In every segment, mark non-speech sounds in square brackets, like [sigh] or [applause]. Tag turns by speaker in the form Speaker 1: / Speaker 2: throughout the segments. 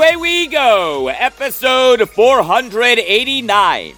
Speaker 1: Away we go, episode 489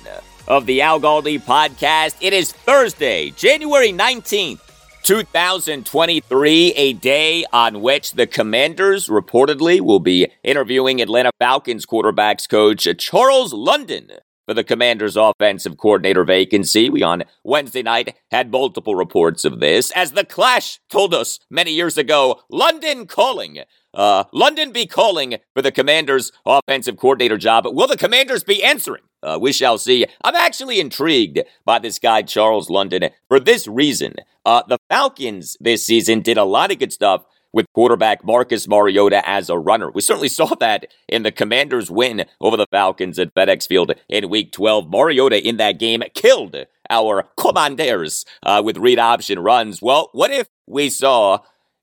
Speaker 1: of the Al Galdi podcast. It is Thursday, January 19th, 2023, a day on which the Commanders reportedly will be interviewing Atlanta Falcons quarterbacks coach Charles London for the Commanders' offensive coordinator vacancy. We on Wednesday night had multiple reports of this, as the Clash told us many years ago London calling. Uh, London be calling for the Commanders' offensive coordinator job. Will the Commanders be answering? Uh, we shall see. I'm actually intrigued by this guy, Charles London, for this reason. Uh, the Falcons this season did a lot of good stuff with quarterback Marcus Mariota as a runner. We certainly saw [laughs] that in the Commanders' win over the Falcons at FedEx Field in Week 12. Mariota in that game killed our Commanders uh, with read option runs. Well, what if we saw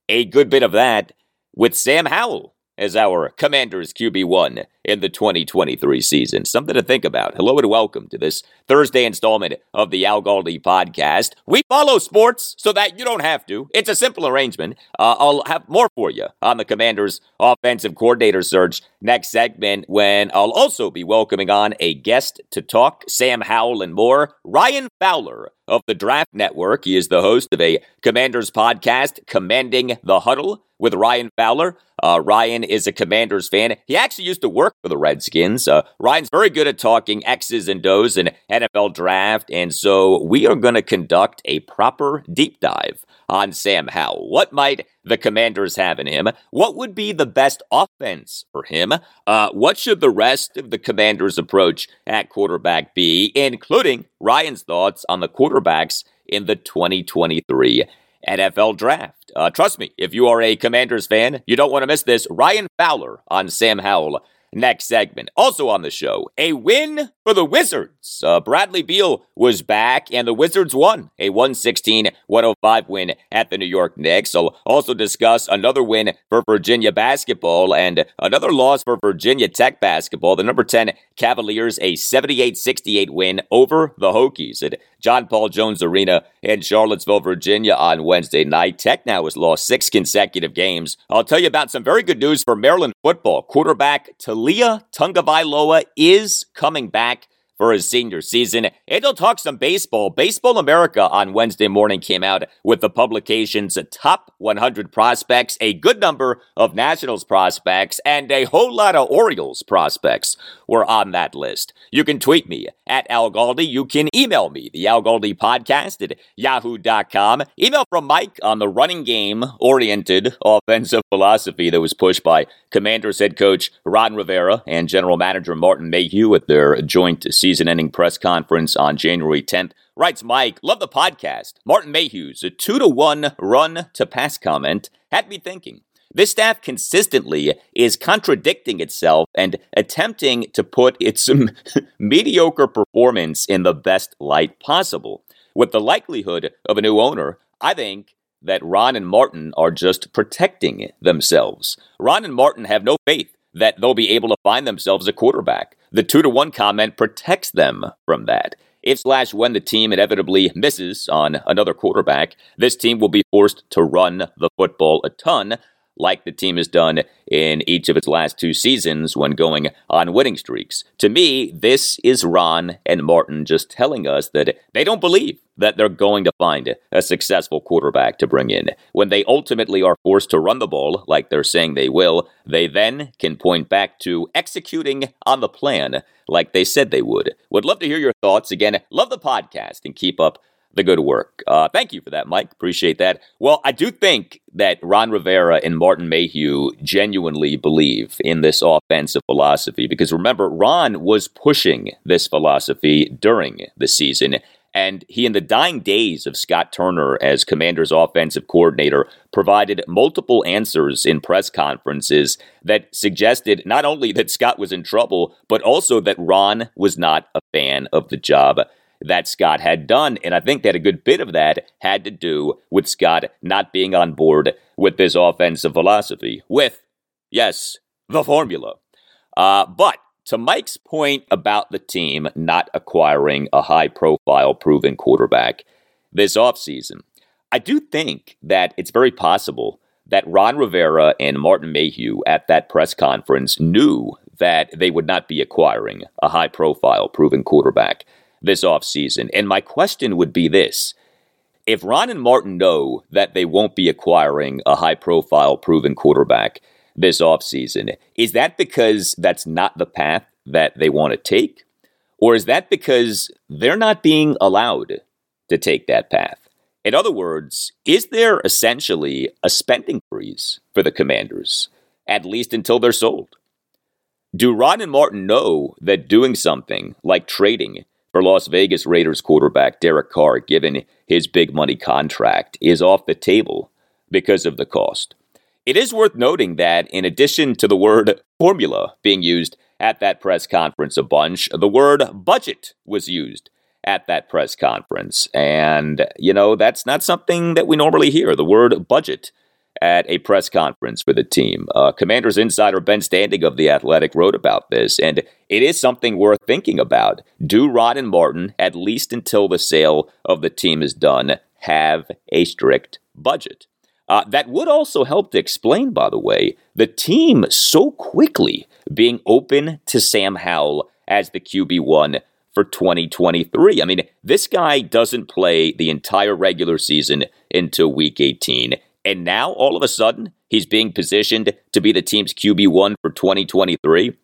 Speaker 1: a good bit of that with Sam Howell as our Commanders QB1 in the 2023 season. Something to think about. Hello and welcome to this Thursday installment of the Al Galdi podcast. We follow sports so that you don't have to. It's a simple arrangement. Uh, I'll have more for you on the Commanders offensive coordinator search next segment when I'll also be welcoming on a guest to talk Sam Howell and more. Ryan Fowler of the Draft Network. He is the host of a Commanders podcast, Commanding the Huddle with Ryan Fowler. Uh, Ryan is a Commanders fan. He actually used to work for the Redskins. Uh, Ryan's very good at talking X's and O's and NFL draft, and so we are going to conduct a proper deep dive on Sam Howell. What might the Commanders have in him? What would be the best offense for him? Uh, what should the rest of the Commanders' approach at quarterback be, including Ryan's thoughts on the quarterbacks in the 2023 NFL draft. Uh, trust me, if you are a Commanders fan, you don't want to miss this. Ryan Fowler on Sam Howell next segment. Also on the show, a win for the Wizards. Uh, Bradley Beal was back, and the Wizards won a 116 105 win at the New York Knicks. I'll also discuss another win for Virginia basketball and another loss for Virginia Tech basketball. The number 10 Cavaliers, a 78 68 win over the Hokies at John Paul Jones Arena in Charlottesville, Virginia on Wednesday night. Tech now has lost six consecutive games. I'll tell you about some very good news for Maryland football. Quarterback Taulia Tagovailoa is coming back for his senior season. And he'll talk some baseball. Baseball America on Wednesday morning came out with the publication's top 100 prospects, a good number of Nationals prospects, and a whole lot of Orioles prospects were on that list. You can tweet me at Al Galdi. You can email me, the Al Galdi podcast at yahoo.com. Email from Mike on the running game oriented offensive philosophy that was pushed by Commanders head coach Ron Rivera and general manager Martin Mayhew at their joint season ending press conference on January 10th. Writes Mike, love the podcast. Martin Mayhew's a two to one run to pass comment had me thinking. This staff consistently is contradicting itself and attempting to put its [laughs] mediocre performance in the best light possible. With the likelihood of a new owner, I think that Ron and Martin are just protecting themselves. Ron and Martin have no faith that they'll be able to find themselves a quarterback. The two to one comment protects them from that. If slash when the team inevitably misses on another quarterback, this team will be forced to run the football a ton, like the team has done in each of its last two seasons when going on winning streaks. To me, this is Ron and Martin just telling us that they don't believe that they're going to find a successful quarterback to bring in. When they ultimately are forced to run the ball, like they're saying they will, they then can point back to executing on the plan like they said they would. Would love to hear your thoughts. Again, love the podcast and keep up the good work. Uh, thank you for that, Mike. Appreciate that. Well, I do think that Ron Rivera and Martin Mayhew genuinely believe in this offensive philosophy because remember, Ron was pushing this philosophy during the season. And he, in the dying days of Scott Turner as Commander's offensive coordinator, provided multiple answers in press conferences that suggested not only that Scott was in trouble, but also that Ron was not a fan of the job that Scott had done. And I think that a good bit of that had to do with Scott not being on board with this offensive philosophy, with, yes, the formula. Uh, but to Mike's point about the team not acquiring a high profile proven quarterback this offseason, I do think that it's very possible that Ron Rivera and Martin Mayhew at that press conference knew that they would not be acquiring a high profile proven quarterback this offseason. And my question would be this if Ron and Martin know that they won't be acquiring a high profile proven quarterback this offseason, is that because that's not the path that they want to take? Or is that because they're not being allowed to take that path? In other words, is there essentially a spending freeze for the commanders, at least until they're sold? Do Ron and Martin know that doing something like trading for Las Vegas Raiders quarterback Derek Carr, given his big money contract, is off the table because of the cost. It is worth noting that in addition to the word formula being used at that press conference a bunch, the word budget was used at that press conference. And, you know, that's not something that we normally hear, the word budget at a press conference for the team. Uh, Commanders insider Ben Standig of The Athletic wrote about this, and it is something worth thinking about. Do Rod and Martin, at least until the sale of the team is done, have a strict budget? Uh, that would also help to explain, by the way, the team so quickly being open to Sam Howell as the QB1 for 2023. I mean, this guy doesn't play the entire regular season until week 18. And now, all of a sudden, he's being positioned to be the team's QB1 for 2023.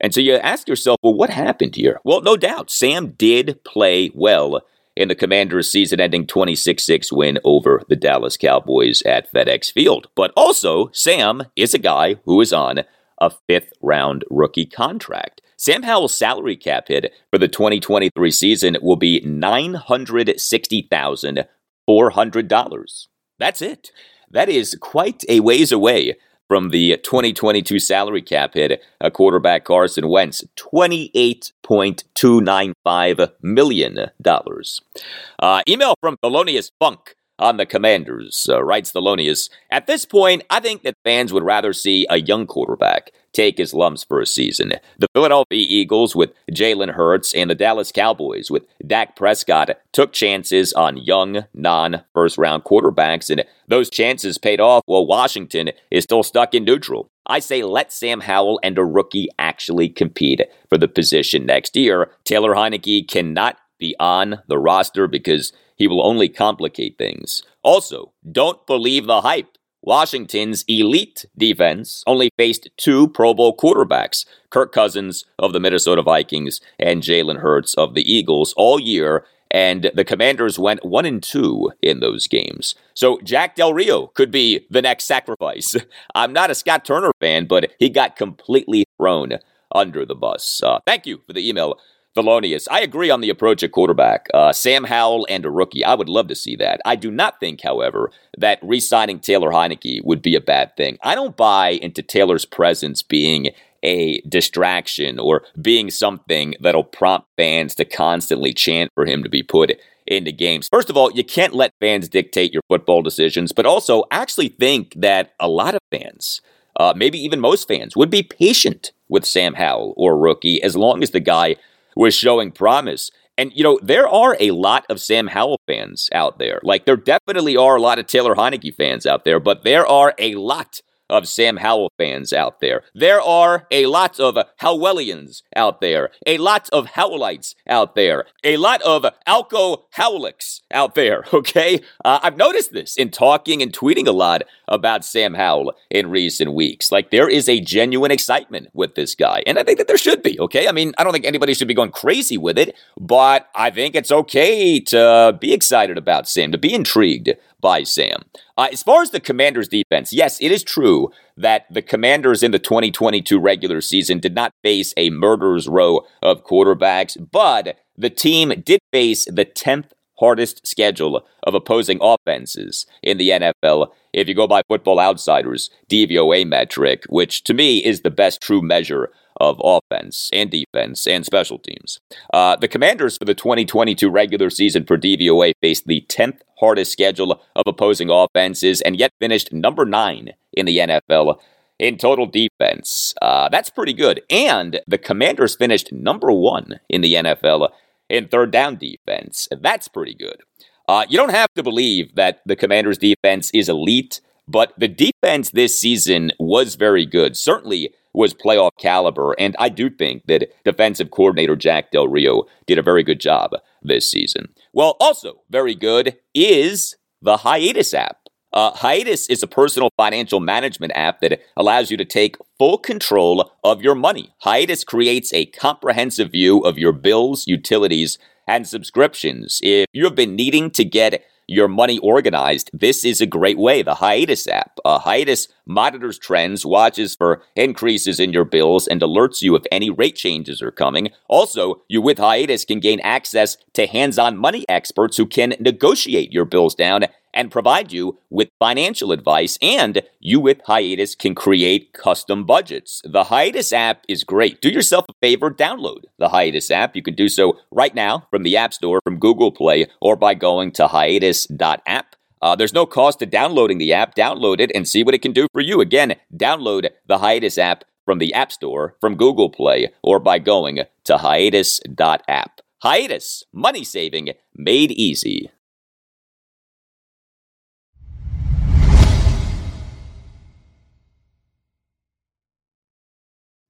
Speaker 1: And so you ask yourself, well, what happened here? Well, no doubt, Sam did play well in the Commanders' season ending 26 6 win over the Dallas Cowboys at FedEx Field. But also, Sam is a guy who is on a fifth round rookie contract. Sam Howell's salary cap hit for the 2023 season will be $960,400. That's it. That is quite a ways away from the 2022 salary cap hit a quarterback Carson Wentz, $28.295 million. Uh, email from Thelonious Funk on the Commanders, uh, writes Thelonious. At this point, I think that fans would rather see a young quarterback take his lumps for a season. The Philadelphia Eagles with Jalen Hurts and the Dallas Cowboys with Dak Prescott took chances on young, non first round quarterbacks, and those chances paid off while Washington is still stuck in neutral. I say let Sam Howell and a rookie actually compete for the position next year. Taylor Heinicke cannot be on the roster because he will only complicate things. Also, don't believe the hype. Washington's elite defense only faced two Pro Bowl quarterbacks, Kirk Cousins of the Minnesota Vikings and Jalen Hurts of the Eagles, all year, and the Commanders went one and two in those games. So Jack Del Rio could be the next sacrifice. [laughs] I'm not a Scott Turner fan, but he got completely thrown under the bus. Uh, thank you for the email. Thelonious, I agree on the approach at quarterback. Uh, Sam Howell and a rookie. I would love to see that. I do not think, however, that re signing Taylor Heinicke would be a bad thing. I don't buy into Taylor's presence being a distraction or being something that'll prompt fans to constantly chant for him to be put into games. First of all, you can't let fans dictate your football decisions, but also actually think that a lot of fans uh, maybe even most fans, would be patient with Sam Howell or rookie as long as the guy was showing promise. And, you know, there are a lot of Sam Howell fans out there. Like, there definitely are a lot of Taylor Heinicke fans out there, but there are a lot of Sam Howell fans out there. There are a lot of Howellians out there, a lot of Howellites out there, a lot of Alco Howlicks out there, [laughs] okay? Uh, I've noticed this in talking and tweeting a lot about Sam Howell in recent weeks. Like, there is a genuine excitement with this guy, and I think that there should be, okay? I mean, I don't think anybody should be going crazy with it, but I think it's okay to be excited about Sam, to be intrigued by Sam. Uh, as far as the Commanders' defense, yes, it is true that the Commanders in the 2022 regular season did not face a murderer's row of quarterbacks, but the team did face the 10th hardest schedule of opposing offenses in the NFL if you go by Football Outsiders DVOA metric, which to me is the best true measure of offense and defense and special teams. Uh, the Commanders for the 2022 regular season for DVOA faced the 10th hardest schedule of opposing offenses and yet finished number nine in the NFL in total defense. Uh, that's pretty good. And the Commanders finished number one in the NFL in third down defense. That's pretty good. Uh, you don't have to believe that the Commanders' defense is elite, but the defense this season was very good. Certainly was playoff caliber. And I do think that defensive coordinator Jack Del Rio did a very good job this season. Well, also very good is the Hiatus app. Uh, Hiatus is a personal financial management app that allows you to take full control of your money. Hiatus creates a comprehensive view of your bills, utilities, and subscriptions. If you have been needing to get your money organized, this is a great way. The Hiatus app. Uh, Hiatus monitors trends, watches for increases in your bills, and alerts you if any rate changes are coming. Also, you with Hiatus can gain access to hands on money experts who can negotiate your bills down and provide you with financial advice. And you with Hiatus can create custom budgets. The Hiatus app is great. Do yourself a favor, download the Hiatus app. You can do so right now from the App Store, from Google Play, or by going to hiatus.app. Uh, there's no cost to downloading the app. Download it and see what it can do for you. Again, download the Hiatus app from the App Store, from Google Play, or by going to hiatus.app. Hiatus, money saving made easy.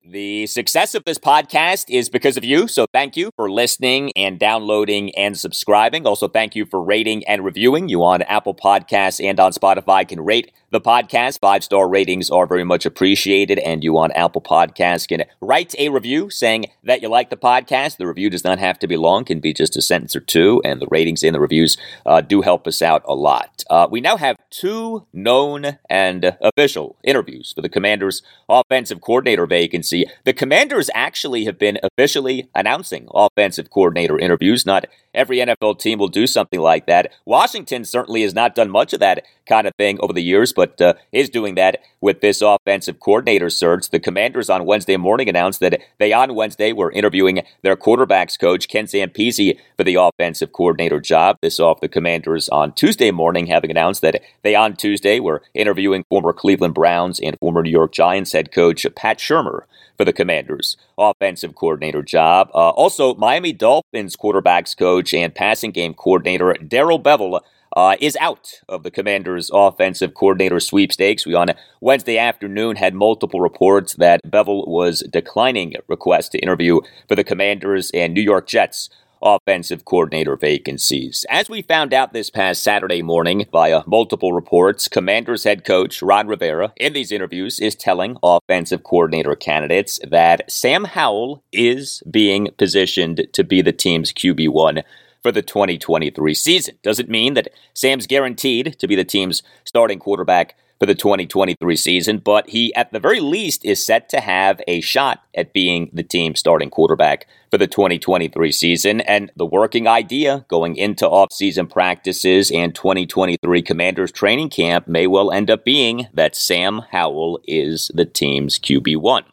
Speaker 1: The success of this podcast is because of you. So thank you for listening and downloading and subscribing. Also, thank you for rating and reviewing. You on Apple Podcasts and on Spotify can rate the podcast. Five star ratings are very much appreciated. And you on Apple Podcasts can write a review saying that you like the podcast. The review does not have to be long, can be just a sentence or two. And the ratings and the reviews uh, do help us out a lot. Uh, we now have two known and official interviews for the Commanders' offensive coordinator vacancy the Commanders actually have been officially announcing offensive coordinator interviews. Not every NFL team will do something like that. Washington certainly has not done much of that kind of thing over the years, but uh, is doing that with this offensive coordinator search. The Commanders on Wednesday morning announced that they on Wednesday were interviewing their quarterbacks coach, Ken Zampese, for the offensive coordinator job. This off the Commanders on Tuesday morning, having announced that they on Tuesday were interviewing former Cleveland Browns and former New York Giants head coach Pat Shurmur for the Commanders offensive coordinator job. Uh, also, Miami Dolphins quarterbacks coach and passing game coordinator Darrell Bevell uh, is out of the Commanders' offensive coordinator sweepstakes. We on Wednesday afternoon had multiple reports that Bevell was declining requests to interview for the Commanders and New York Jets offensive coordinator vacancies. As we found out this past Saturday morning via multiple reports, Commanders head coach Ron Rivera in these interviews is telling offensive coordinator candidates that Sam Howell is being positioned to be the team's QB1 for the 2023 season. Doesn't mean that Sam's guaranteed to be the team's starting quarterback for the 2023 season, but he, at the very least, is set to have a shot at being the team's starting quarterback for the 2023 season. And the working idea going into offseason practices and 2023 Commanders training camp may well end up being that Sam Howell is the team's QB1.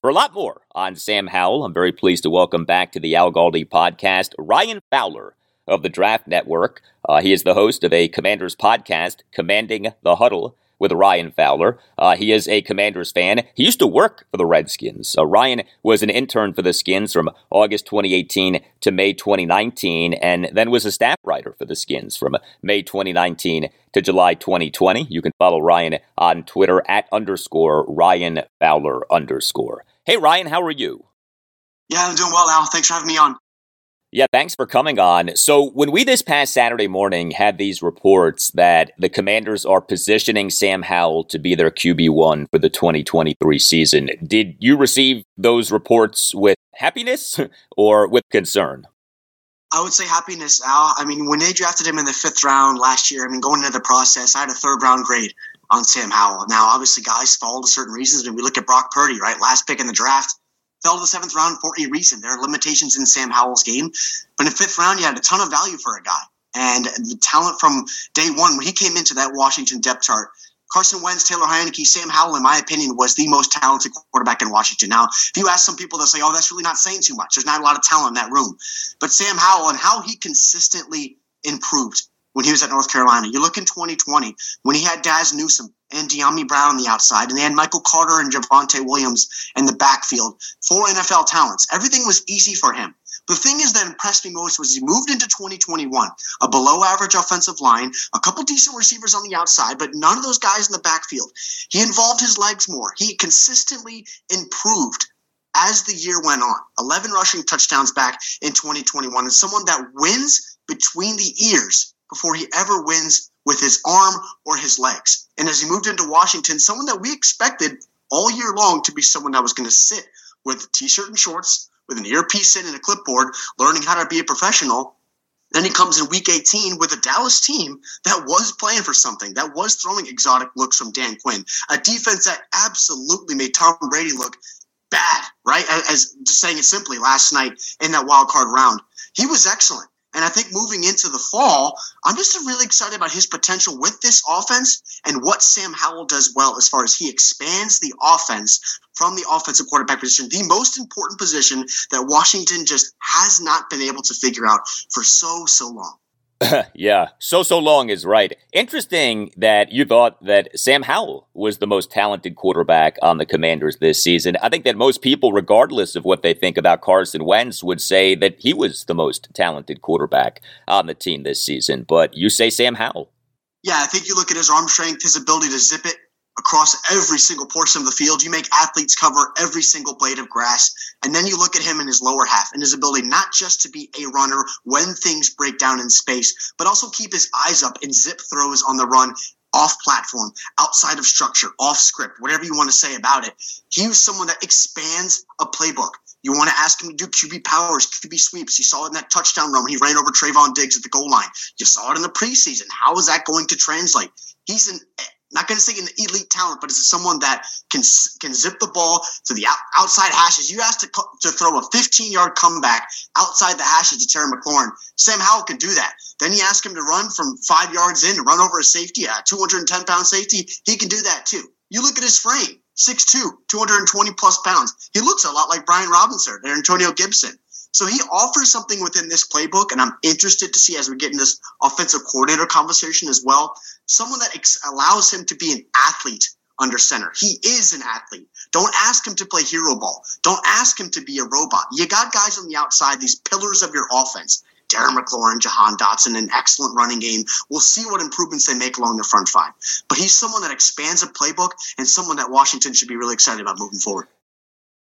Speaker 1: For a lot more on Sam Howell, I'm very pleased to welcome back to the Al Galdi podcast Ryan Fowler of the Draft Network. Uh, he is the host of a Commanders podcast, Commanding the Huddle with Ryan Fowler. Uh, he is a Commanders fan. He used to work for the Redskins. Uh, Ryan was an intern for the Skins from August 2018 to May 2019, and then was a staff writer for the Skins from May 2019 to July 2020. You can follow Ryan on Twitter at underscore Ryan Fowler underscore. Hey, Ryan, how are you?
Speaker 2: Yeah, I'm doing well, Al. Thanks for having me on.
Speaker 1: Yeah, thanks for coming on. So, when we this past Saturday morning had these reports that the Commanders are positioning Sam Howell to be their QB1 for the 2023 season, did you receive those reports with happiness [laughs] or with concern?
Speaker 2: I would say happiness, Al. I mean, when they drafted him in the fifth round last year, I mean, going into the process, I had a third round grade on Sam Howell. Now, obviously, guys fall to certain reasons. And we look at Brock Purdy, right? Last pick in the draft fell to the seventh round for a reason. There are limitations in Sam Howell's game, but in fifth round, you had a ton of value for a guy. And the talent from day one, when he came into that Washington depth chart, Carson Wentz, Taylor Heinicke, Sam Howell, in my opinion, was the most talented quarterback in Washington. Now, if you ask some people, they'll say, oh, that's really not saying too much. There's not a lot of talent in that room. But Sam Howell and how he consistently improved when he was at North Carolina. You look in 2020 when he had Dazz Newsome and Dyami Brown on the outside, and they had Michael Carter and Javonte Williams in the backfield. Four NFL talents. Everything was easy for him. The thing is that impressed me most was he moved into 2021, a below average offensive line, a couple decent receivers on the outside, but none of those guys in the backfield. He involved his legs more. He consistently improved as the year went on. 11 rushing touchdowns back in 2021, and someone that wins between the ears before he ever wins with his arm or his legs. And as he moved into Washington, someone that we expected all year long to be someone that was going to sit with a t-shirt and shorts, with an earpiece in and a clipboard, learning how to be a professional. Then he comes in week 18 with a Dallas team that was playing for something, that was throwing exotic looks from Dan Quinn, a defense that absolutely made Tom Brady look bad, right? As just saying it simply, last night in that wild card round, he was excellent. And I think moving into the fall, I'm just really excited about his potential with this offense and what Sam Howell does well as far as he expands the offense from the offensive quarterback position, the most important position that Washington just has not been able to figure out for so, so long. [laughs]
Speaker 1: yeah, so so long is right. Interesting that you thought that Sam Howell was the most talented quarterback on the Commanders this season. I think that most people, regardless of what they think about Carson Wentz, would say that he was the most talented quarterback on the team this season. But you say Sam Howell.
Speaker 2: Yeah, I think you look at his arm strength, his ability to zip it, across every single portion of the field. You make athletes cover every single blade of grass. And then you look at him in his lower half and his ability not just to be a runner when things break down in space, but also keep his eyes up and zip throws on the run off platform, outside of structure, off script, whatever you want to say about it. He was someone that expands a playbook. You want to ask him to do QB powers, QB sweeps. You saw it in that touchdown run when he ran over Trevon Diggs at the goal line. You saw it in the preseason. How is that going to translate? He's an not going to say an elite talent, but it's someone that can can zip the ball to the outside hashes. You asked to, to throw a 15 yard comeback outside the hashes to Terry McLaurin. Sam Howell can do that. Then you ask him to run from five yards in to run over a safety, a 210 pound safety. He can do that too. You look at his frame, 6'2, 220 plus pounds. He looks a lot like Brian Robinson or Antonio Gibson. So he offers something within this playbook, and I'm interested to see as we get in this offensive coordinator conversation as well. Someone that ex- allows him to be an athlete under center. He is an athlete. Don't ask him to play hero ball. Don't ask him to be a robot. You got guys on the outside, these pillars of your offense. Darren McLaurin, Jahan Dotson, an excellent running game. We'll see what improvements they make along the front five. But he's someone that expands a playbook and someone that Washington should be really excited about moving forward.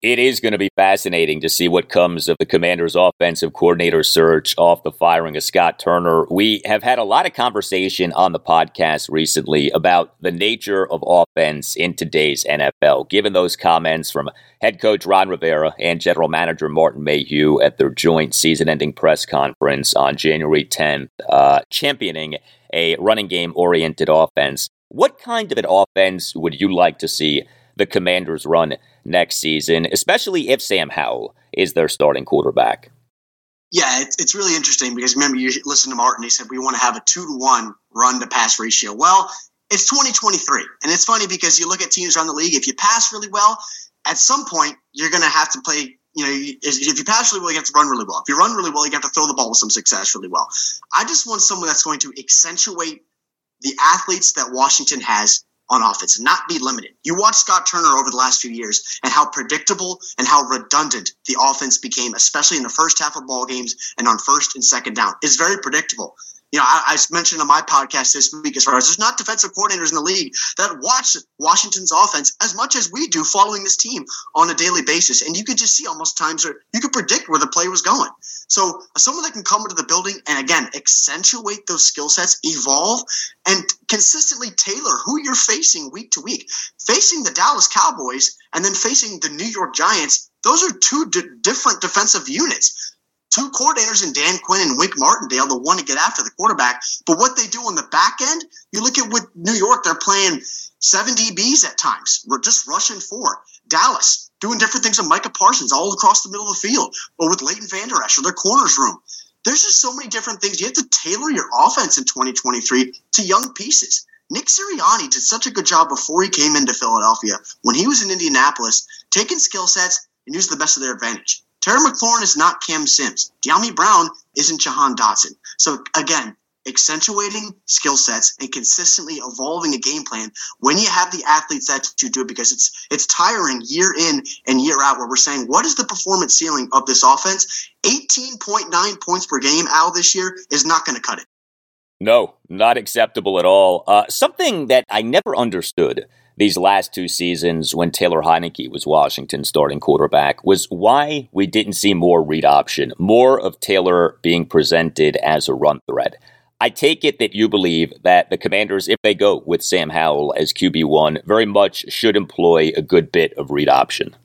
Speaker 1: It is going to be fascinating to see what comes of the Commanders' offensive coordinator search off the firing of Scott Turner. We have had a lot of conversation on the podcast recently about the nature of offense in today's NFL, given those comments from head coach Ron Rivera and general manager Martin Mayhew at their joint season ending press conference on January 10th, uh, championing a running game oriented offense. What kind of an offense would you like to see the Commanders run next season, especially if Sam Howell is their starting quarterback.
Speaker 2: Yeah, it's, it's really interesting because remember, you listened to Martin, he said we want to have a two to one run to pass ratio. Well, it's 2023. And it's funny because you look at teams around the league, if you pass really well, at some point, you're going to have to play. You know, if you pass really well, you have to run really well. If you run really well, you have to throw the ball with some success really well. I just want someone that's going to accentuate the athletes that Washington has on offense, not be limited. You watch Scott Turner over the last few years and how predictable and how redundant the offense became, especially in the first half of ball games and on first and second down. It's very predictable you know, I, I, mentioned on my podcast this week as far as there's not defensive coordinators in the league that watch Washington's offense as much as we do following this team on a daily basis. And you could just see almost times where you could predict where the play was going. So uh, someone that can come into the building and again accentuate those skill sets, evolve, and consistently tailor who you're facing week to week. Facing the Dallas Cowboys and then facing the New York Giants, those are two d- different defensive units two coordinators in Dan Quinn and Wink Martindale the one to get after the quarterback. But what they do on the back end, you look at with New York, they're playing seven DBs at times. We're just rushing four. Dallas doing different things with Micah Parsons all across the middle of the field, or with Leighton Vander Esch or their corners room. There's just so many different things. You have to tailor your offense in 2023 to young pieces. Nick Sirianni did such a good job before he came into Philadelphia when he was in Indianapolis, taking skill sets and using the best of their advantage. Terry McLaurin is not Cam Sims. Dyami Brown isn't Jahan Dotson. So again, accentuating skill sets and consistently evolving a game plan when you have the athletes that you do it because it's it's tiring year in and year out where we're saying what is the performance ceiling of this offense 18.9 points per game out this year is not going to cut it
Speaker 1: no not acceptable at all uh, something that i never understood these last two seasons when Taylor Heinicke was Washington's starting quarterback was why we didn't see more read option, more of Taylor being presented as a run threat. I take it that you believe that the commanders, if they go with Sam Howell as QB1, very much should employ a good bit of read option.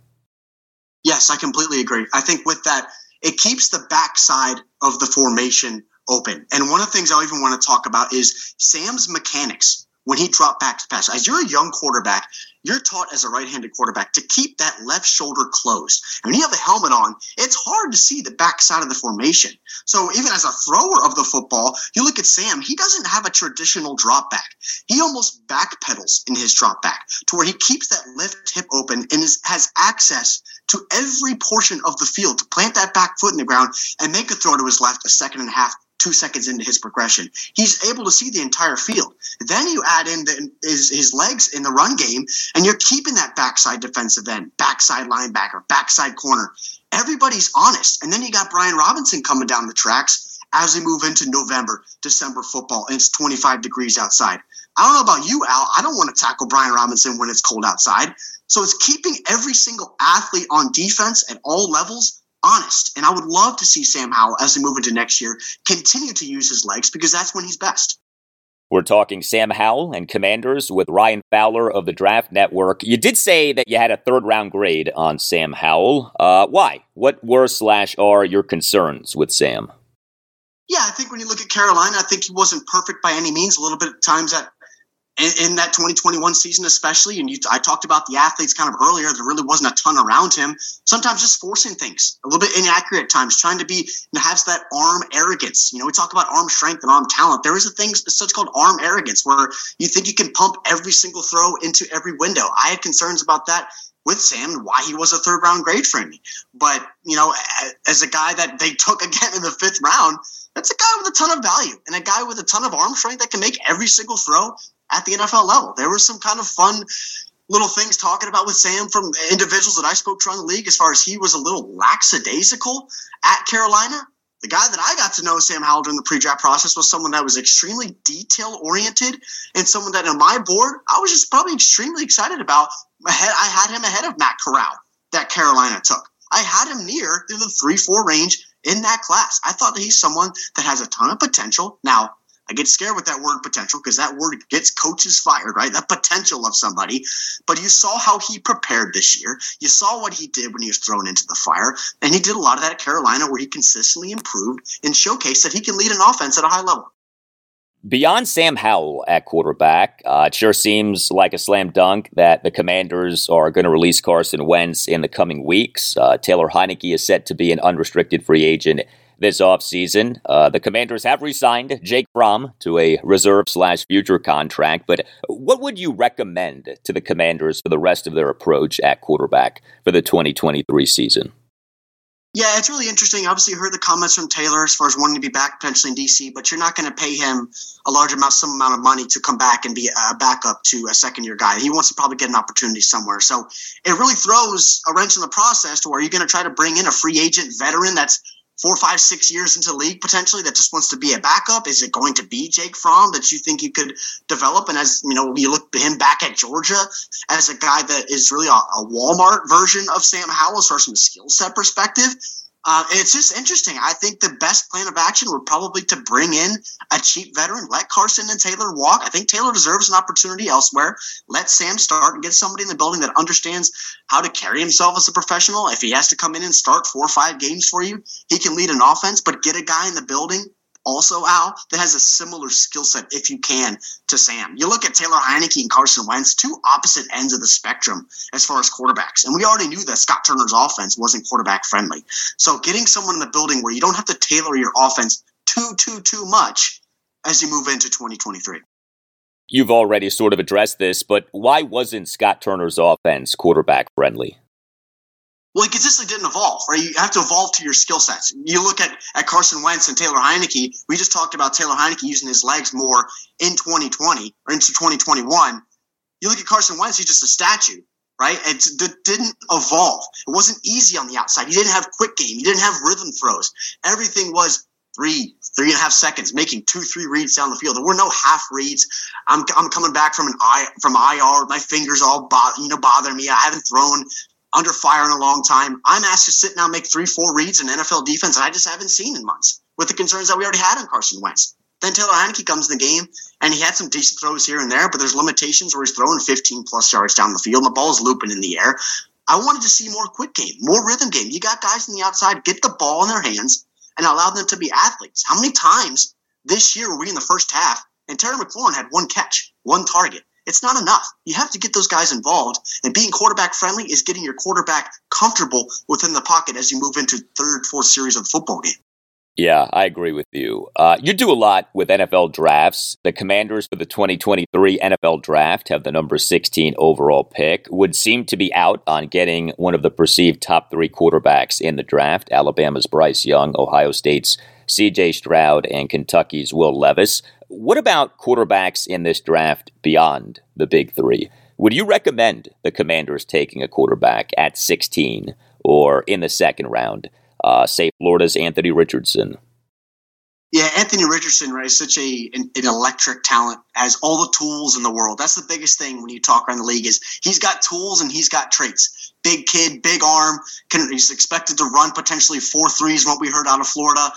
Speaker 2: Yes, I completely agree. I think with that, it keeps the backside of the formation open. And one of the things I even want to talk about is Sam's mechanics when he dropped back to pass. As you're a young quarterback, you're taught as a right-handed quarterback to keep that left shoulder closed. And when you have a helmet on, it's hard to see the backside of the formation. So even as a thrower of the football, you look at Sam, he doesn't have a traditional drop back. He almost backpedals in his drop back to where he keeps that left hip open and is, has access to every portion of the field to plant that back foot in the ground and make a throw to his left a second and a half two seconds into his progression. He's able to see the entire field. Then you add in the, his, his legs in the run game, and you're keeping that backside defensive end, backside linebacker, backside corner. Everybody's honest. And then you got Brian Robinson coming down the tracks as we move into November, December football, and it's 25 degrees outside. I don't know about you, Al. I don't want to tackle Brian Robinson when it's cold outside. So it's keeping every single athlete on defense at all levels honest. And I would love to see Sam Howell, as we move into next year, continue to use his legs because that's when he's best.
Speaker 1: We're talking Sam Howell and Commanders with Ryan Fowler of the Draft Network. You did say that you had a third round grade on Sam Howell. Uh, why? What were slash are your concerns with Sam?
Speaker 2: Yeah, I think when you look at Carolina, I think he wasn't perfect by any means. A little bit at times that in, in, that 2021 season, especially. And you, I talked about the athletes kind of earlier. There really wasn't a ton around him. Sometimes just forcing things, a little bit inaccurate at times, trying to be, you has that arm arrogance. You know, we talk about arm strength and arm talent. There is a thing such called arm arrogance where you think you can pump every single throw into every window. I had concerns about that with Sam why he was a third round grade for me. But, you know, as a guy that they took [laughs] again in the fifth round, that's a guy with a ton of value and a guy with a ton of arm strength that can make every single throw at the NFL level. There was some kind of fun little things talking about with Sam from individuals that I spoke to on the league as far as he was a little lackadaisical at Carolina. The guy that I got to know, Sam Howell, during the pre-draft process was someone that was extremely detail-oriented and someone that on my board, I was just probably extremely excited about. I had him ahead of Matt Corral that Carolina took. I had him near the three-four range in that class. I thought that he's someone that has a ton of potential. Now, I get scared with that word potential because that word gets coaches fired, right? That potential of somebody. But you saw how he prepared this year. You saw what he did when he was thrown into the fire. And he did a lot of that at Carolina where he consistently improved and showcased that he can lead an offense at a high level.
Speaker 1: Beyond Sam Howell at quarterback, uh, it sure seems like a slam dunk that the Commanders are going to release Carson Wentz in the coming weeks. Uh, Taylor Heinicke is set to be an unrestricted free agent this offseason. Uh, the Commanders have re-signed Jake Fromm to a reserve slash future contract, but what would you recommend to the Commanders for the rest of their approach at quarterback for the 2023 season?
Speaker 2: Yeah, it's really interesting. Obviously, you heard the comments from Taylor as far as wanting to be back potentially in DC, but you're not going to pay him a large amount, some amount of money to come back and be a backup to a second year guy. He wants to probably get an opportunity somewhere. So it really throws a wrench in the process to where you're going to try to bring in a free agent veteran that's four, five, six years into league potentially that just wants to be a backup? Is it going to be Jake Fromm that you think you could develop? And as you know, you look him back at Georgia as a guy that is really a, a Walmart version of Sam Howell, as far as from a skill set perspective. Uh, it's just interesting. I think the best plan of action would probably to bring in a cheap veteran, let Carson and Taylor walk. I think Taylor deserves an opportunity elsewhere. Let Sam start and get somebody in the building that understands how to carry himself as a professional. If he has to come in and start four or five games for you, he can lead an offense, but get a guy in the building also, Al, that has a similar skill set, if you can, to Sam. You look at Taylor Heinicke and Carson Wentz, two opposite ends of the spectrum as far as quarterbacks. And we already knew that Scott Turner's offense wasn't quarterback friendly. So getting someone in the building where you don't have to tailor your offense too, too, too much as you move into 2023.
Speaker 1: You've already sort of addressed this, but why wasn't Scott Turner's offense quarterback friendly?
Speaker 2: Well, he consistently didn't evolve, right? You have to evolve to your skill sets. You look at, at Carson Wentz and Taylor Heinicke. We just talked about Taylor Heinicke using his legs more in 2020 or into 2021. You look at Carson Wentz, he's just a statue, right? It didn't evolve. It wasn't easy on the outside. He didn't have quick game. He didn't have rhythm throws. Everything was three, three and a half seconds, making two, three reads down the field. There were no half reads. I'm, I'm coming back from an I from IR. My fingers all bo- you know bother me. I haven't thrown under fire in a long time. I'm asked to sit now make three, four reads in NFL defense that I just haven't seen in months with the concerns that we already had on Carson Wentz. Then Taylor Heinicke comes in the game and he had some decent throws here and there, but there's limitations where he's throwing 15 plus yards down the field and the ball is looping in the air. I wanted to see more quick game, more rhythm game. You got guys on the outside, get the ball in their hands and allow them to be athletes. How many times this year were we in the first half and Terry McLaurin had one catch, one target? It's not enough. You have to get those guys involved. And being quarterback friendly is getting your quarterback comfortable within the pocket as you move into third, fourth series of the football game.
Speaker 1: Yeah, I agree with you. Uh, you do a lot with NFL drafts. The commanders for the 2023 NFL draft have the number 16 overall pick, would seem to be out on getting one of the perceived top three quarterbacks in the draft Alabama's Bryce Young, Ohio State's CJ Stroud, and Kentucky's Will Levis. What about quarterbacks in this draft beyond the big three? Would you recommend the Commanders taking a quarterback at 16 or in the second round? Uh, say Florida's Anthony Richardson.
Speaker 2: Yeah, Anthony Richardson, right, is such a an, an, electric talent, has all the tools in the world. That's the biggest thing when you talk around the league is he's got tools and he's got traits. Big kid, big arm, can, he's expected to run potentially four threes, what we heard out of Florida.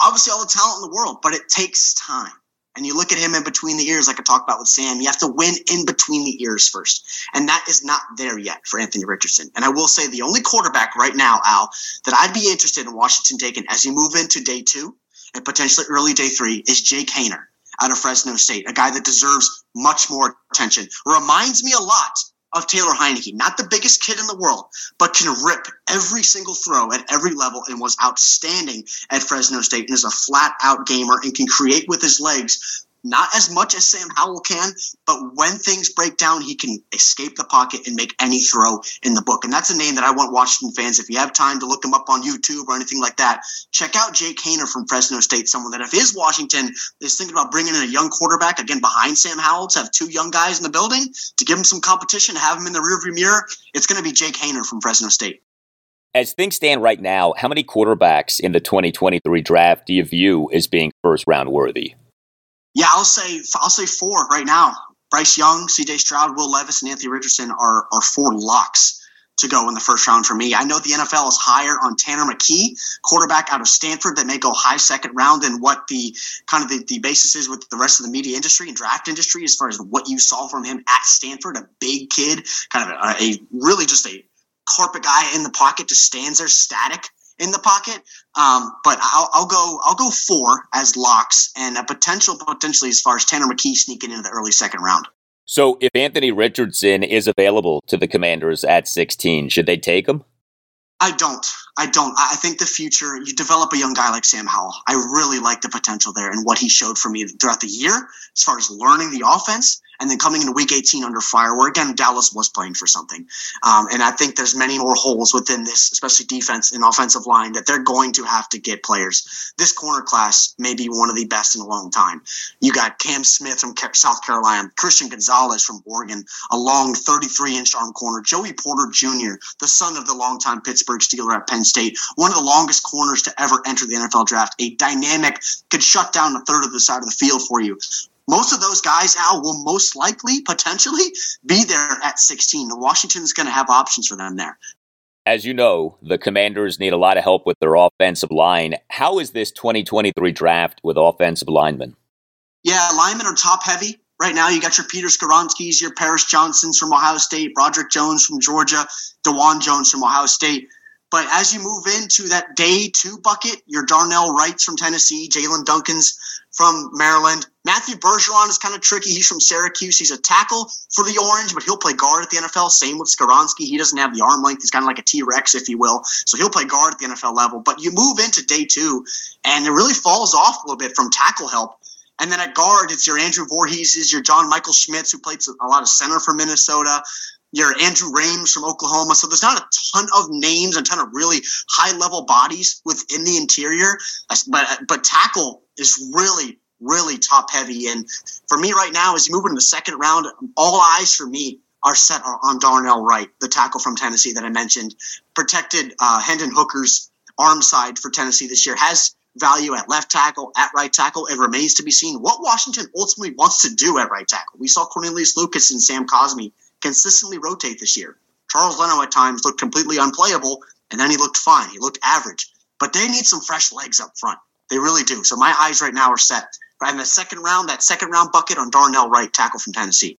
Speaker 2: Obviously, all the talent in the world, but it takes time and you look at him in between the ears, like I talked about with Sam, you have to win in between the ears first. And that is not there yet for Anthony Richardson. And I will say the only quarterback right now, Al, that I'd be interested in Washington taking as you move into day two and potentially early day three is Jake Haener out of Fresno State, a guy that deserves much more attention. Reminds me a lot of Taylor Heinicke, not the biggest kid in the world, but can rip every single throw at every level and was outstanding at Fresno State and is a flat out gamer and can create with his legs not as much as Sam Howell can, but when things break down, he can escape the pocket and make any throw in the book. And that's a name that I want Washington fans, if you have time to look him up on YouTube or anything like that, check out Jake Haener from Fresno State, someone that if is Washington is thinking about bringing in a young quarterback, again, behind Sam Howell, to have two young guys in the building, to give him some competition, have him in the rearview mirror, it's going to be Jake Haener from Fresno State.
Speaker 1: As things stand right now, how many quarterbacks in the 2023 draft do you view as being first round worthy?
Speaker 2: Yeah, I'll say I'll say four right now. Bryce Young, C.J. Stroud, Will Levis, and Anthony Richardson are are four locks to go in the first round for me. I know the NFL is higher on Tanner McKee, quarterback out of Stanford, that may go high second round than what the kind of the, the basis is with the rest of the media industry and draft industry as far as what you saw from him at Stanford, a big kid, kind of a, a really just a carpet guy in the pocket, just stands there static in the pocket. Um, but I'll, I'll, go I'll go four as locks and a potential potentially as far as Tanner McKee sneaking into the early second round.
Speaker 1: So if Anthony Richardson is available to the Commanders at 16, should they take him?
Speaker 2: I don't. I don't. I think the future, you develop a young guy like Sam Howell. I really like the potential there and what he showed for me throughout the year as far as learning the offense and then coming into week 18 under fire, where again, Dallas was playing for something. Um, and I think there's many more holes within this, especially defense and offensive line, that they're going to have to get players. This corner class may be one of the best in a long time. You got Cam Smith from South Carolina, Christian Gonzalez from Oregon, a long 33 inch arm corner, Joey Porter Jr., the son of the longtime Pittsburgh Steeler at Penn State, one of the longest corners to ever enter the NFL draft, a dynamic, could shut down a third of the side of the field for you. Most of those guys, Al, will most likely, potentially, be there at 16. Washington's going to have options for them there.
Speaker 1: As you know, the Commanders need a lot of help with their offensive line. How is this 2023 draft with offensive linemen?
Speaker 2: Yeah, linemen are top heavy. Right now, you got your Peter Skoronskis, your Paris Johnsons from Ohio State, Broderick Jones from Georgia, Dawand Jones from Ohio State. But as you move into that day two bucket, your Darnell Wrights from Tennessee, Jaelyn Duncans from Maryland. Matthew Bergeron is kind of tricky. He's from Syracuse. He's a tackle for the Orange, but he'll play guard at the NFL. Same with Skoronski. He doesn't have the arm length. He's kind of like a T Rex, if you will. So he'll play guard at the NFL level. But you move into day two, and it really falls off a little bit from tackle help. And then at guard, it's your Andrew Voorhees, your John Michael Schmitz, who played a lot of center for Minnesota your Andrew Rayms from Oklahoma. So there's not a ton of names, a ton of really high level bodies within the interior. But but tackle is really really top heavy. And for me right now, as you move into the second round, all eyes for me are set on Darnell Wright, the tackle from Tennessee that I mentioned. Protected uh, Hendon Hooker's arm side for Tennessee this year has value at left tackle, at right tackle. It remains to be seen what Washington ultimately wants to do at right tackle. We saw Cornelius Lucas and Sam Cosmi consistently rotate this year. Charles Leno at times looked completely unplayable, and then he looked fine. He looked average. But they need some fresh legs up front. They really do. So my eyes right now are set. in the second round, that second round bucket on Darnell Wright, tackle from Tennessee.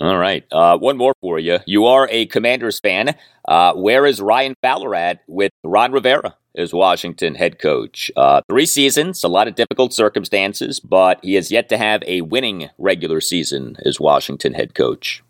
Speaker 1: All right. Uh, one more for you. You are a Commanders fan. Uh, where is Ryan Fowler at with Ron Rivera as Washington head coach? Uh, three seasons, a lot of difficult circumstances, but he has yet to have a winning regular season as Washington head coach.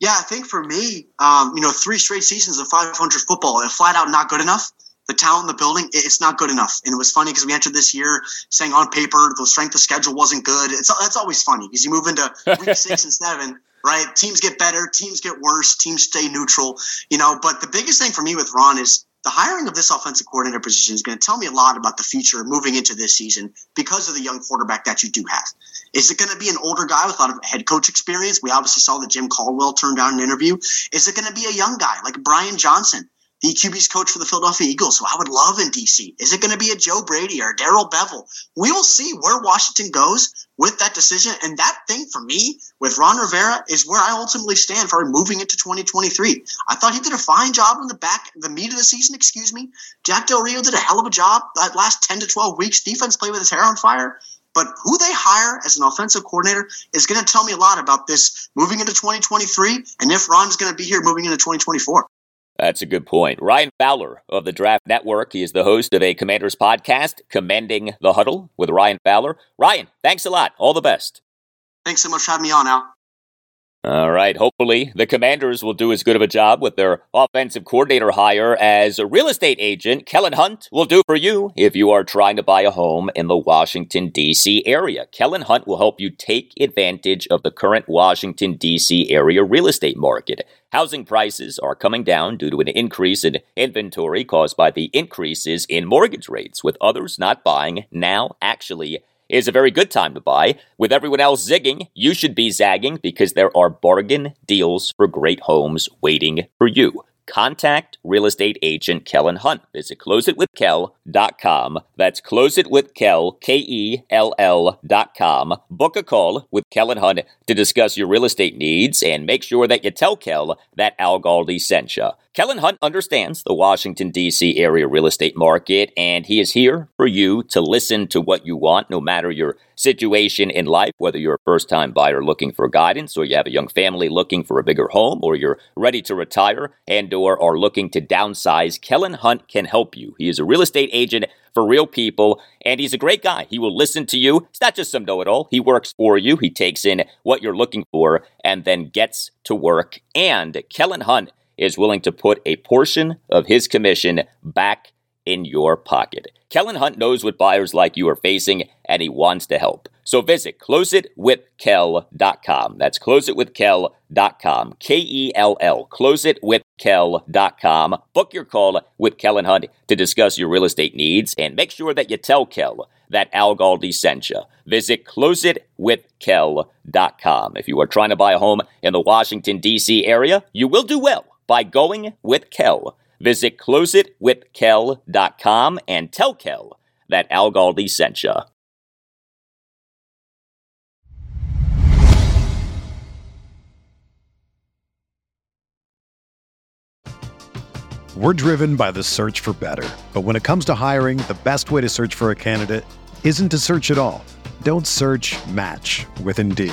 Speaker 2: Yeah, I think for me, um, you know, three straight seasons of 500 football, and flat out not good enough. The talent in the building, it's not good enough. And it was funny because we entered this year saying on paper the strength of schedule wasn't good. It's that's always funny because you move into week [laughs] six and seven, right? Teams get better, teams get worse, teams stay neutral, you know. But the biggest thing for me with Ron is the hiring of this offensive coordinator position is going to tell me a lot about the future moving into this season because of the young quarterback that you do have. Is it going to be an older guy with a lot of head coach experience? We obviously saw that Jim Caldwell turned down an interview. Is it going to be a young guy like Brian Johnson, the QB's coach for the Philadelphia Eagles, who I would love in DC? Is it going to be a Joe Brady or Darrell Bevell? We will see where Washington goes with that decision. And that thing for me with Ron Rivera is where I ultimately stand for moving into 2023. I thought he did a fine job in the back, the meat of the season, excuse me. Jack Del Rio did a hell of a job that last 10 to 12 weeks. Defense played with his hair on fire. But who they hire as an offensive coordinator is going to tell me a lot about this moving into 2023 and if Ron's going to be here moving into 2024.
Speaker 1: That's a good point. Ryan Fowler of the Draft Network. He is the host of a Commanders podcast, Commending the Huddle with Ryan Fowler. Ryan, thanks a lot. All the best.
Speaker 2: Thanks so much for having me on, Al.
Speaker 1: All right. Hopefully, the Commanders will do as good of a job with their offensive coordinator hire as a real estate agent Kellen Hunt will do for you if you are trying to buy a home in the Washington, D.C. area. Kellen Hunt will help you take advantage of the current Washington, D.C. area real estate market. Housing prices are coming down due to an increase in inventory caused by the increases in mortgage rates, with others not buying now actually is a very good time to buy. With everyone else zigging, you should be zagging because there are bargain deals for great homes waiting for you. Contact real estate agent Kellen Hunt. Visit closeitwithkell.com. That's closeitwithkell, K-E-L-L dot com. Book a call with Kellen Hunt to discuss your real estate needs and make sure that you tell Kell that Al Galdi sent you. Kellen Hunt understands the Washington, D.C. area real estate market, and he is here for you to listen to what you want, no matter your situation in life, whether you're a first time buyer looking for guidance, or you have a young family looking for a bigger home, or you're ready to retire and or are looking to downsize. Kellen Hunt can help you. He is a real estate agent for real people, and he's a great guy. He will listen to you. It's not just some know it all. He works for you. He takes in what you're looking for and then gets to work. And Kellen Hunt is willing to put a portion of his commission back in your pocket. Kellen Hunt knows what buyers like you are facing, and he wants to help. So visit closeitwithkell.com. That's closeitwithkell.com. K E L L. Closeitwithkell.com. Book your call with Kellen Hunt to discuss your real estate needs and make sure that you tell Kell that Al Galdi sent you. Visit closeitwithkell.com. If you are trying to buy a home in the Washington, D.C. area, you will do well by going with Kell. Visit closeitwithkell.com and tell Kell that Al Galdi sent you.
Speaker 3: We're driven by the search for better. But when it comes to hiring, the best way to search for a candidate isn't to search at all. Don't search match with Indeed.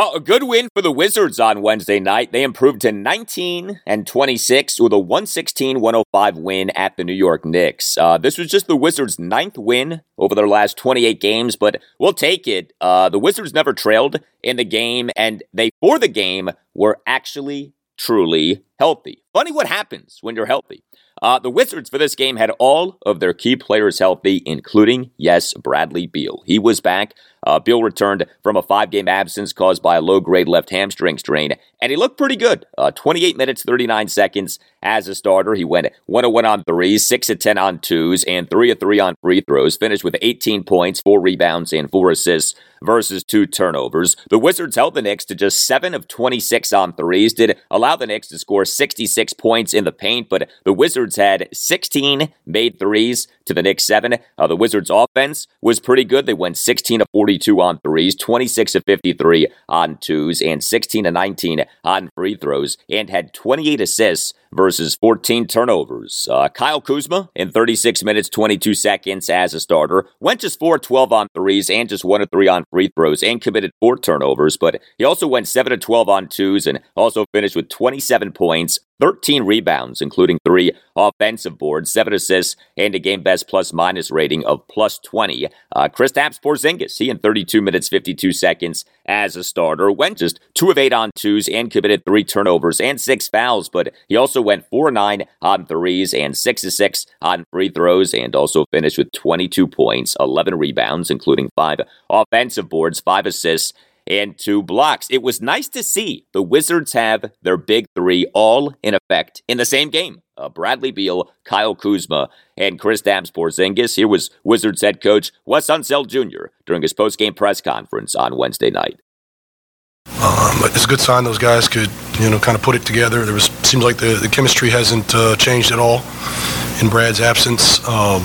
Speaker 1: Well, a good win for the Wizards on Wednesday night. They improved to 19 and 26 with a 116-105 win at the New York Knicks. Uh, this was just the Wizards' ninth win over their last 28 games, but we'll take it. Uh, the Wizards never trailed in the game, and they, for the game, were actually truly healthy. Funny what happens when you're healthy. Uh, the Wizards for this game had all of their key players healthy, including, yes, Bradley Beal. He was back. Uh, Beal returned from a five game absence caused by a low grade left hamstring strain, and he looked pretty good. Uh, 28 minutes, 39 seconds as a starter. He went 1 1 on threes, 6 of 10 on twos, and 3 of 3 on free throws. Finished with 18 points, 4 rebounds, and 4 assists versus 2 turnovers. The Wizards held the Knicks to just 7 of 26 on threes, did allow the Knicks to score 66 points in the paint, but the Wizards had 16 made threes to the Knicks 7. Uh, the Wizards' offense was pretty good. They went 16 of 42 on threes, 26 of 53 on twos, and 16 of 19 on free throws, and had 28 assists versus 14 turnovers. Uh, Kyle Kuzma in 36 minutes, 22 seconds as a starter, went just 4 12 on threes and just 1 of 3 on free throws and committed 4 turnovers, but he also went 7 of 12 on twos and also finished with 27 points, 13 rebounds, including three offensive boards, seven assists, and a game best plus minus rating of plus 20. Uh, Kristaps Porzingis, he in 32 minutes, 52 seconds as a starter, went just two of eight on twos and committed three turnovers and six fouls, but he also went four nine on threes and six of six on free throws, and also finished with 22 points, 11 rebounds, including five offensive boards, five assists, and two blocks. It was nice to see the Wizards have their big three all in effect in the same game. Uh, Bradley Beal, Kyle Kuzma, and Kristaps Porzingis. Here was Wizards head coach Wes Unseld Jr. during his post-game press conference on Wednesday night.
Speaker 4: Um, it's a good sign those guys could, you know, kind of put it together. There was seems like the, the chemistry hasn't uh, changed at all in Brad's absence. Um,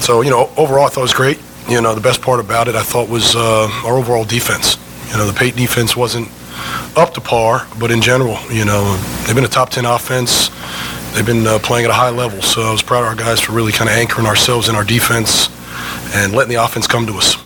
Speaker 4: so you know, overall, I thought it was great. You know, the best part about it, I thought, was uh, our overall defense. You know, the Pate defense wasn't up to par, but in general, you know, they've been a top 10 offense. They've been uh, playing at a high level. So I was proud of our guys for really kind of anchoring ourselves in our defense and letting the offense come to us.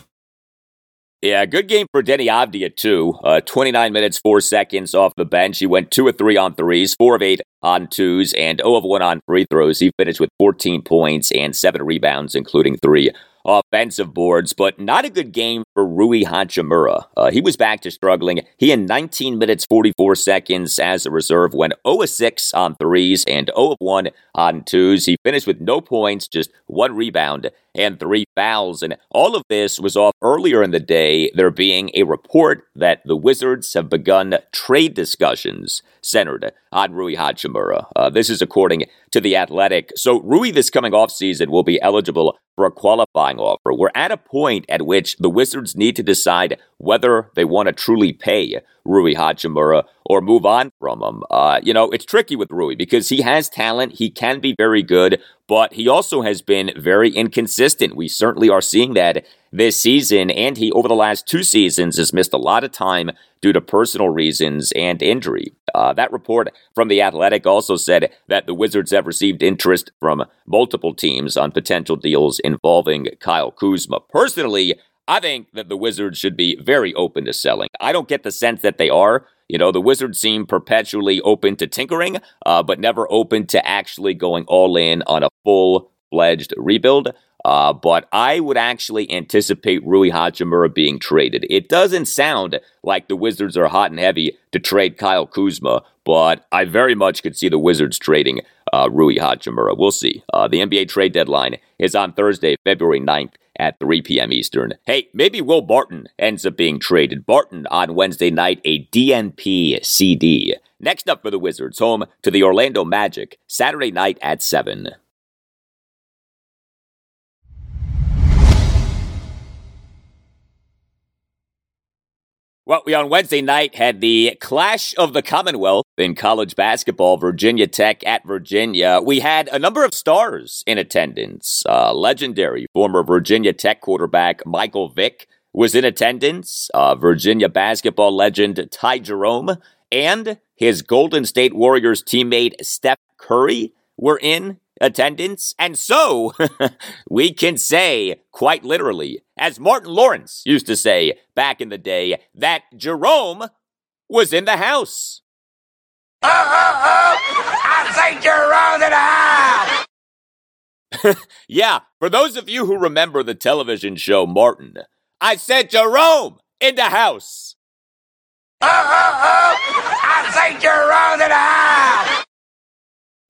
Speaker 1: Yeah, good game for Deni Avdija, too. Uh, 29 minutes, 4 seconds off the bench. He went 2 of 3 on threes, 4 of 8 on twos, and 0 of 1 on free throws. He finished with 14 points and 7 rebounds, including 3 offensive boards, but not a good game for Rui Hachimura. Uh, he was back to struggling. He in 19 minutes 44 seconds as a reserve went 0 of 6 on threes and 0 of 1 on twos. He finished with no points, just one rebound and three fouls. And all of this was off earlier in the day, there being a report that the Wizards have begun trade discussions centered on Rui Hachimura. Uh, this is according to The Athletic. So Rui this coming off season will be eligible for a qualifying offer. We're at a point at which the Wizards need to decide whether they want to truly pay Rui Hachimura or move on from him. Uh, you know, it's tricky with Rui because he has talent. He can be very good, but he also has been very inconsistent. We certainly are seeing that this season, and he, over the last two seasons, has missed a lot of time due to personal reasons and injury. Uh, that report from The Athletic also said that the Wizards have received interest from multiple teams on potential deals involving Kyle Kuzma. Personally, I think that the Wizards should be very open to selling. I don't get the sense that they are. You know, the Wizards seem perpetually open to tinkering, uh, but never open to actually going all in on a full fledged rebuild. Uh, but I would actually anticipate Rui Hachimura being traded. It doesn't sound like the Wizards are hot and heavy to trade Kyle Kuzma, but I very much could see the Wizards trading uh, Rui Hachimura. We'll see. Uh, the NBA trade deadline is on Thursday, February 9th at 3 p.m. Eastern. Hey, maybe Will Barton ends up being traded. Barton on Wednesday night, a DNP CD. Next up for the Wizards, home to the Orlando Magic, Saturday night at 7. Well, we on Wednesday night had the Clash of the Commonwealth in college basketball, Virginia Tech at Virginia. We had a number of stars in attendance. Uh, legendary former Virginia Tech quarterback Michael Vick was in attendance. Uh, Virginia basketball legend Ty Jerome and his Golden State Warriors teammate Steph Curry were in attendance. And so [laughs] we can say, quite literally, as Martin Lawrence used to say back in the day, that Jerome was in the house.
Speaker 5: Oh, oh, oh! I say Jerome in
Speaker 1: the house! yeah, for those of you who remember the television show Martin, I said Jerome in the house.
Speaker 5: Oh, oh, oh! I say Jerome in the house!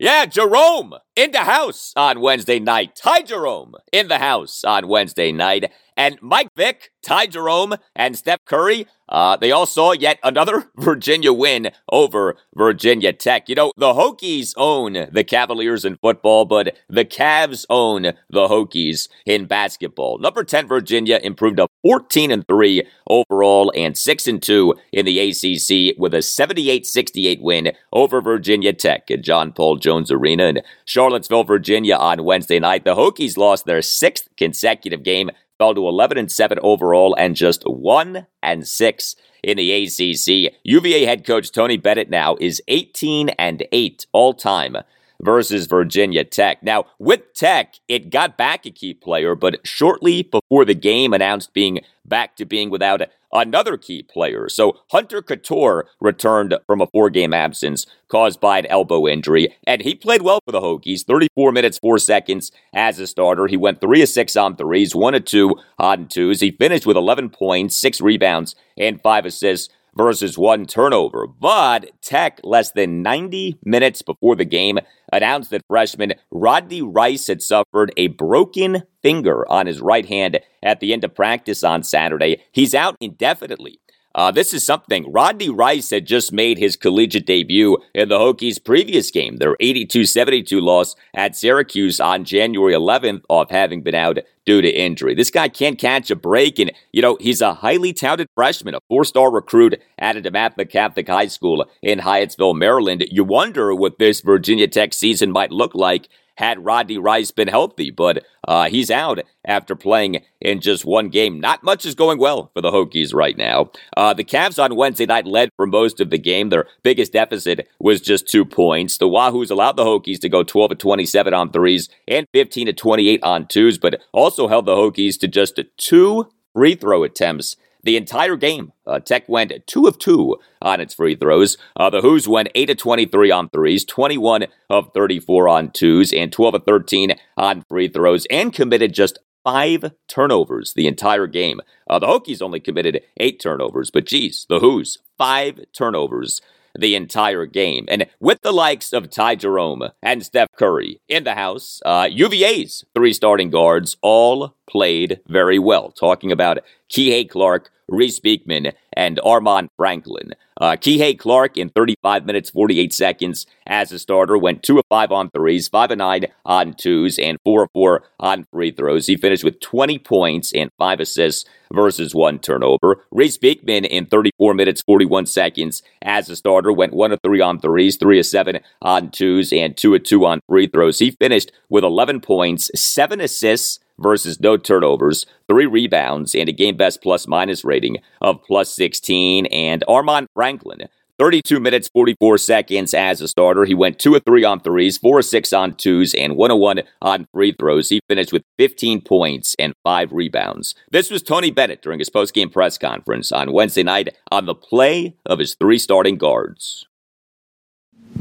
Speaker 1: Yeah, Jerome in the house on Wednesday night. Ty Jerome in the house on Wednesday night. And Mike Vick, Ty Jerome, and Steph Curry, uh, they all saw yet another [laughs] Virginia win over Virginia Tech. You know, the Hokies own the Cavaliers in football, but the Cavs own the Hokies in basketball. Number 10 Virginia improved up 14 and 3 overall and 6 and 2 in the ACC with a 78-68 win over Virginia Tech at John Paul Jones Arena in Charlottesville, Virginia on Wednesday night. The Hokies lost their sixth consecutive game fell to 11 and 7 overall and just 1 and 6 in the ACC. UVA head coach Tony Bennett now is 18 and 8 all time versus Virginia Tech. Now, with Tech, it got back a key player, but shortly before the game announced being back to being without another key player. So Hunter Cattoor returned from a four game absence caused by an elbow injury, and he played well for the Hokies 34 minutes, 4 seconds as a starter. He went 3 of 6 on threes, 1 of 2 on twos. He finished with 11 points, 6 rebounds, and 5 assists versus one turnover. But Tech, less than 90 minutes before the game, announced that freshman Rodney Rice had suffered a broken finger on his right hand at the end of practice on Saturday. He's out indefinitely. Uh, this is something. Rodney Rice had just made his collegiate debut in the Hokies' previous game, their 82 72 loss at Syracuse on January 11th, off having been out due to injury. This guy can't catch a break, and, you know, he's a highly touted freshman, a four star recruit at a DeMatha Catholic High School in Hyattsville, Maryland. You wonder what this Virginia Tech season might look like had Rodney Rice been healthy, but uh, he's out after playing in just one game. Not much is going well for the Hokies right now. Uh, the Cavs on Wednesday night led for most of the game. Their biggest deficit was just two points. The Wahoos allowed the Hokies to go 12 to 27 on threes and 15 to 28 on twos, but also held the Hokies to just two free throw attempts the entire game. Uh, Tech went two of two on its free throws. Uh, the Hoos went 8 of 23 on threes, 21 of 34 on twos, and 12 of 13 on free throws, and committed just five turnovers the entire game. Uh, the Hokies only committed eight turnovers, but geez, the Hoos, five turnovers the entire game. And with the likes of Ty Jerome and Steph Curry in the house, uh, UVA's three starting guards all played very well. Talking about Kihei Clark, Reece Beekman, and Armaan Franklin. Uh, Kihei Clark in 35 minutes 48 seconds as a starter went 2 of 5 on threes, 5 of 9 on twos, and 4 of 4 on free throws. He finished with 20 points and 5 assists versus 1 turnover. Reece Beekman in 34 minutes 41 seconds as a starter went 1 of 3 on threes, 3 of 7 on twos, and 2 of 2 on free throws. He finished with 11 points, 7 assists, versus no turnovers, three rebounds, and a game best plus minus rating of plus 16. And Armaan Franklin, 32 minutes, 44 seconds as a starter. He went 2 of 3 on threes, 4 of 6 on twos, and 101 on free throws. He finished with 15 points and 5 rebounds. This was Tony Bennett during his post-game press conference on Wednesday night on the play of his three starting guards.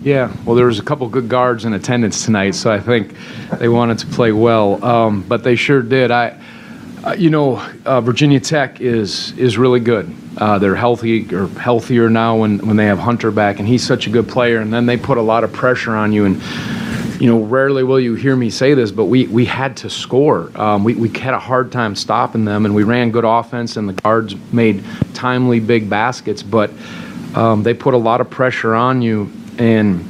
Speaker 6: Yeah, well, there was a couple good guards in attendance tonight, so I think they wanted to play well, um, but they sure did. I, uh, you know, uh, Virginia Tech is is really good. Uh, they're healthy or healthier now when when they have Hunter back, and he's such a good player. And then they put a lot of pressure on you, and you know, rarely will you hear me say this, but we we had to score. Um, we we had a hard time stopping them, and we ran good offense, and the guards made timely big baskets, but. Um, they put a lot of pressure on you, and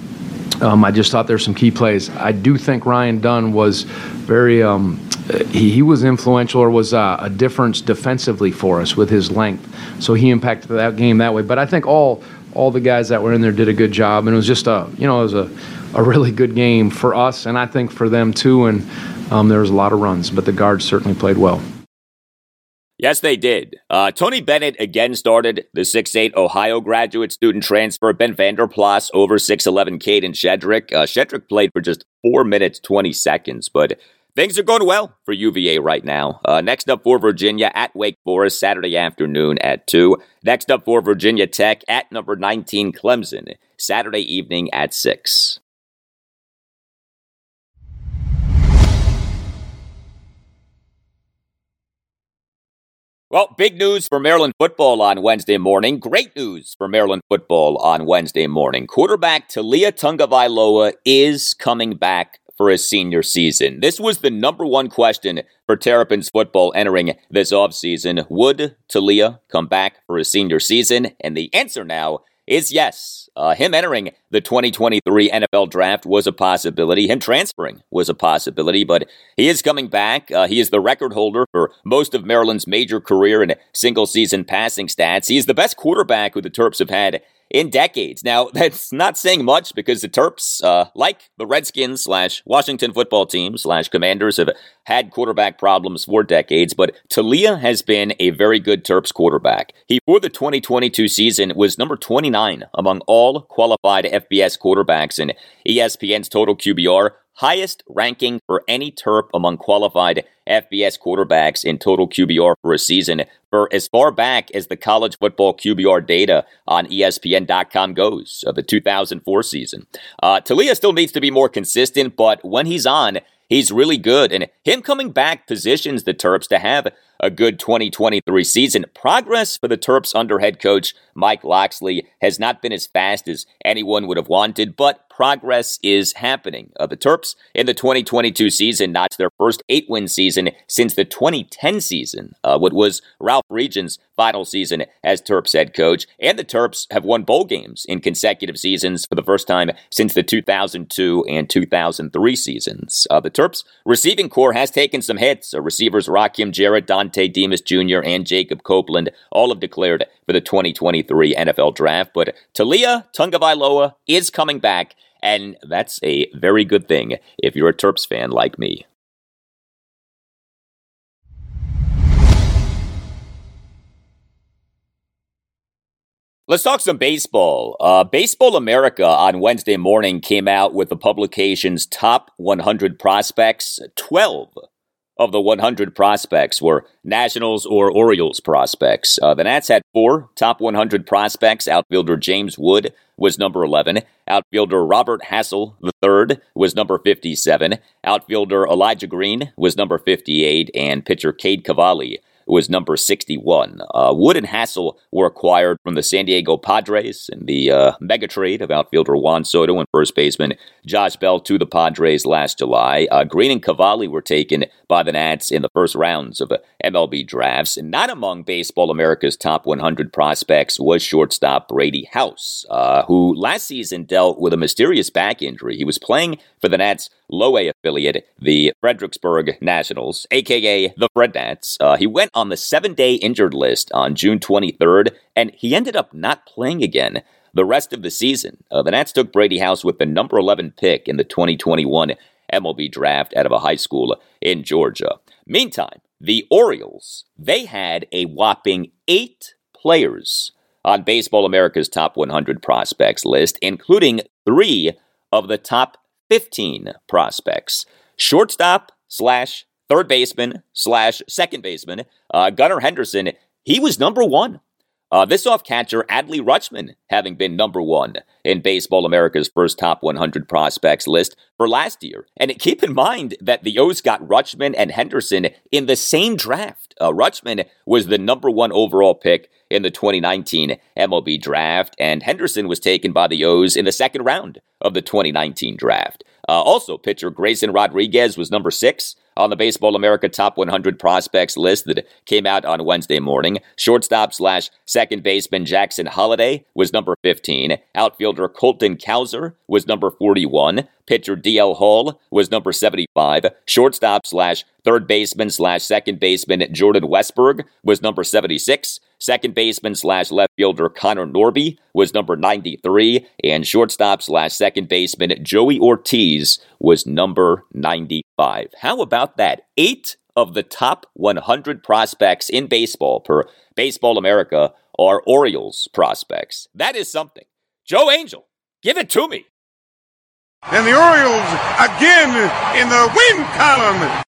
Speaker 6: um, I just thought there's some key plays. I do think Ryan Dunn was very um, he, he, was influential or was uh, a difference defensively for us with his length. So he impacted that game that way. But I think all all the guys that were in there did a good job, and it was just a you know it was a, a really good game for us, and I think for them too. And um, there was a lot of runs, but the guards certainly played well.
Speaker 1: Yes, they did. Uh, Tony Bennett again started the 6'8 Ohio graduate student transfer. Ben Vander Plas over 6'11 Kadin Shedrick. Uh, Shedrick played for just 4 minutes 20 seconds, but things are going well for UVA right now. Uh, next up for Virginia at Wake Forest Saturday afternoon at 2. Next up for Virginia Tech at number 19 Clemson Saturday evening at 6. Well, big news for Maryland football on Wednesday morning. Great news for Maryland football on Wednesday morning. Quarterback Taulia Tagovailoa is coming back for his senior season. This was the number one question for Terrapins football entering this offseason. Would Taulia come back for his senior season? And the answer now is yes. Uh, him entering the 2023 NFL draft was a possibility. Him transferring was a possibility, but he is coming back. Uh, he is the record holder for most of Maryland's major career and single season passing stats. He is the best quarterback who the Terps have had in decades. Now, [laughs] that's not saying much because the Terps, uh, like the Redskins slash Washington football team slash Commanders, have had quarterback problems for decades, but Taulia has been a very good Terps quarterback. He, for the 2022 season, was number 29 among all qualified FBS quarterbacks in ESPN's total QBR, highest ranking for any Terp among qualified FBS quarterbacks in total QBR for a season for as far back as the college football QBR data on ESPN.com goes of the 2004 season. Uh, Taulia still needs to be more consistent, but when he's on, he's really good. And him coming back positions the Terps to have a good 2023 season. Progress for the Terps under head coach Mike Locksley has not been as fast as anyone would have wanted, but progress is happening. Uh, the Terps in the 2022 season notched their first eight win season since the 2010 season, uh, what was Ralph Friedgen's final season as Terps head coach. And the Terps have won bowl games in consecutive seasons for the first time since the 2002 and 2003 seasons. Uh, the Terps receiving corps has taken some hits. Uh, receivers Rakim Jarrett, Dontay Demus Jr., and Jacob Copeland all have declared for the 2023 NFL Draft. But Taulia Tagovailoa is coming back and that's a very good thing if you're a Terps fan like me. Let's talk some baseball. Uh, baseball America on Wednesday morning came out with the publication's top 100 prospects. 12 of the 100 prospects were Nationals or Orioles prospects. Uh, the Nats had four top 100 prospects. Outfielder James Wood was number 11. Outfielder Robert Hassell III was number 57. Outfielder Elijah Green was number 58. And pitcher Cade Cavalli was number 61. Uh, Wood and Hassell were acquired from the San Diego Padres in the uh, mega trade of outfielder Juan Soto and first baseman Josh Bell to the Padres last July. Uh, Green and Cavalli were taken by the Nats in the first rounds of MLB drafts. And not among Baseball America's top 100 prospects was shortstop Brady House, uh, who last season dealt with a mysterious back injury. He was playing for the Nats low A affiliate, the Fredericksburg Nationals, aka the Fred Nats. Uh, he went on the seven day injured list on June 23rd, and he ended up not playing again the rest of the season. Uh, the Nats took Brady House with the number 11 pick in the 2021 MLB draft out of a high school in Georgia. Meantime, the Orioles, they had a whopping eight players on Baseball America's top 100 prospects list, including three of the top 15 prospects. Shortstop slash third baseman slash second baseman, uh, Gunnar Henderson, he was number one. Uh, this off catcher, Adley Rutschman, having been number one in Baseball America's first top 100 prospects list for last year. And keep in mind that the O's got Rutschman and Henderson in the same draft. Uh, Rutschman was the number one overall pick in the 2019 MLB draft, and Henderson was taken by the O's in the second round of the 2019 draft. Uh, also, pitcher Grayson Rodriguez was number six on the Baseball America Top 100 Prospects list that came out on Wednesday morning. Shortstop slash second baseman Jackson Holliday was number 15. Outfielder Colton Cowser was number 41. Pitcher DL Hall was number 75. Shortstop slash third baseman slash second baseman Jordan Westburg was number 76. Second baseman slash left fielder Connor Norby was number 93. And shortstop slash second baseman Joey Ortiz was number 95. How about that? Eight of the top 100 prospects in baseball per Baseball America are Orioles prospects. That is something. Joe Angel, give it to me.
Speaker 5: And the Orioles again in the win column.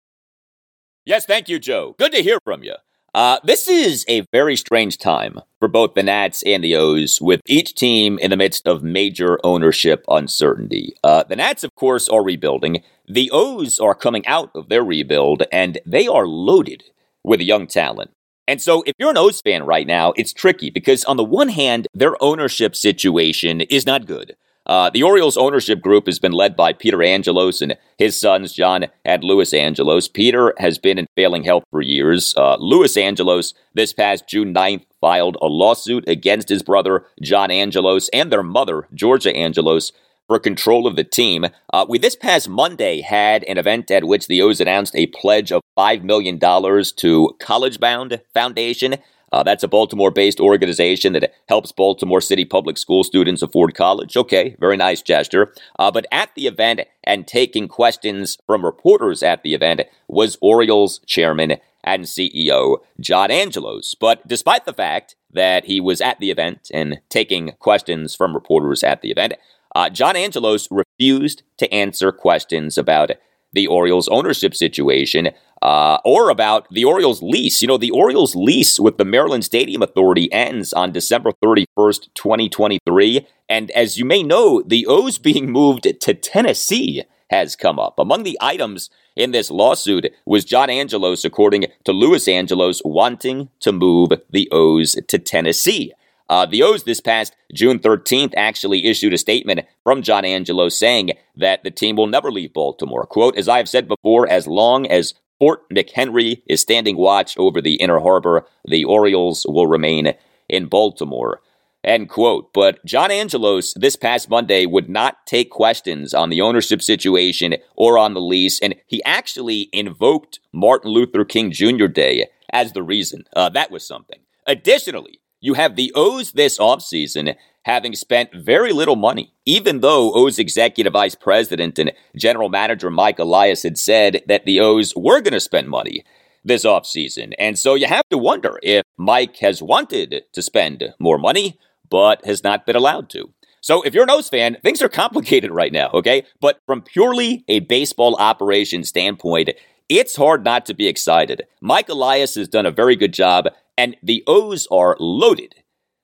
Speaker 1: Yes, thank you, Joe. Good to hear from you. Uh, this is a very strange time for both the Nats and the O's, with each team in the midst of major ownership uncertainty. Uh, the Nats, of course, are rebuilding. The O's are coming out of their rebuild, and they are loaded with young talent. And so, if you're an O's fan right now, it's tricky because, on the one hand, their ownership situation is not good. Uh, the Orioles ownership group has been led by Peter Angelos and his sons, John and Louis Angelos. Peter has been in failing health for years. Uh, Louis Angelos, this past June 9th, filed a lawsuit against his brother, John Angelos, and their mother, Georgia Angelos, for control of the team. Uh, we this past Monday had an event at which the O's announced a pledge of $5 million to College Bound Foundation. Uh, that's a Baltimore based organization that helps Baltimore City public school students afford college. Okay, very nice gesture. Uh, but at the event and taking questions from reporters at the event was Orioles chairman and CEO John Angelos. But despite the fact that he was at the event and taking questions from reporters at the event, uh, John Angelos refused to answer questions about the Orioles ownership situation uh, or about the Orioles lease. You know, the Orioles lease with the Maryland Stadium Authority ends on December 31st, 2023. And as you may know, the O's being moved to Tennessee has come up. Among the items in this lawsuit was John Angelos, according to Louis Angelos, wanting to move the O's to Tennessee. Uh, the O's this past June 13th actually issued a statement from John Angelos saying that the team will never leave Baltimore. Quote, as I have said before, as long as Fort McHenry is standing watch over the inner harbor, the Orioles will remain in Baltimore. End quote. But John Angelos this past Monday would not take questions on the ownership situation or on the lease, and he actually invoked Martin Luther King Jr. Day as the reason. Uh, that was something. Additionally, you have the O's this offseason having spent very little money, even though O's executive vice president and general manager Mike Elias had said that the O's were going to spend money this offseason. And so you have to wonder if Mike has wanted to spend more money, but has not been allowed to. So if you're an O's fan, things are complicated right now, okay? But from purely a baseball operation standpoint, it's hard not to be excited. Mike Elias has done a very good job and the O's are loaded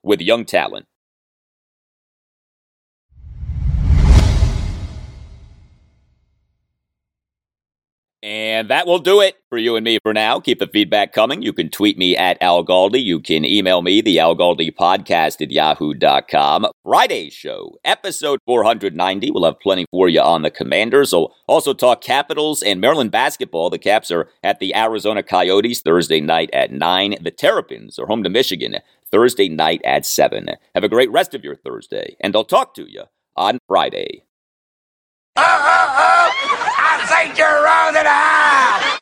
Speaker 1: with young talent. And that will do it for you and me for now. Keep the feedback coming. You can tweet me at Al Galdi. You can email me, the Al Galdi podcast at yahoo.com. Friday's show, episode 490. We'll have plenty for you on the Commanders. We'll also talk Capitals and Maryland basketball. The Caps are at the Arizona Coyotes Thursday night at 9. The Terrapins are home to Michigan Thursday night at 7. Have a great rest of your Thursday, and I'll talk to you on Friday.
Speaker 5: Ah, ah, ah! I you're wrong in the house!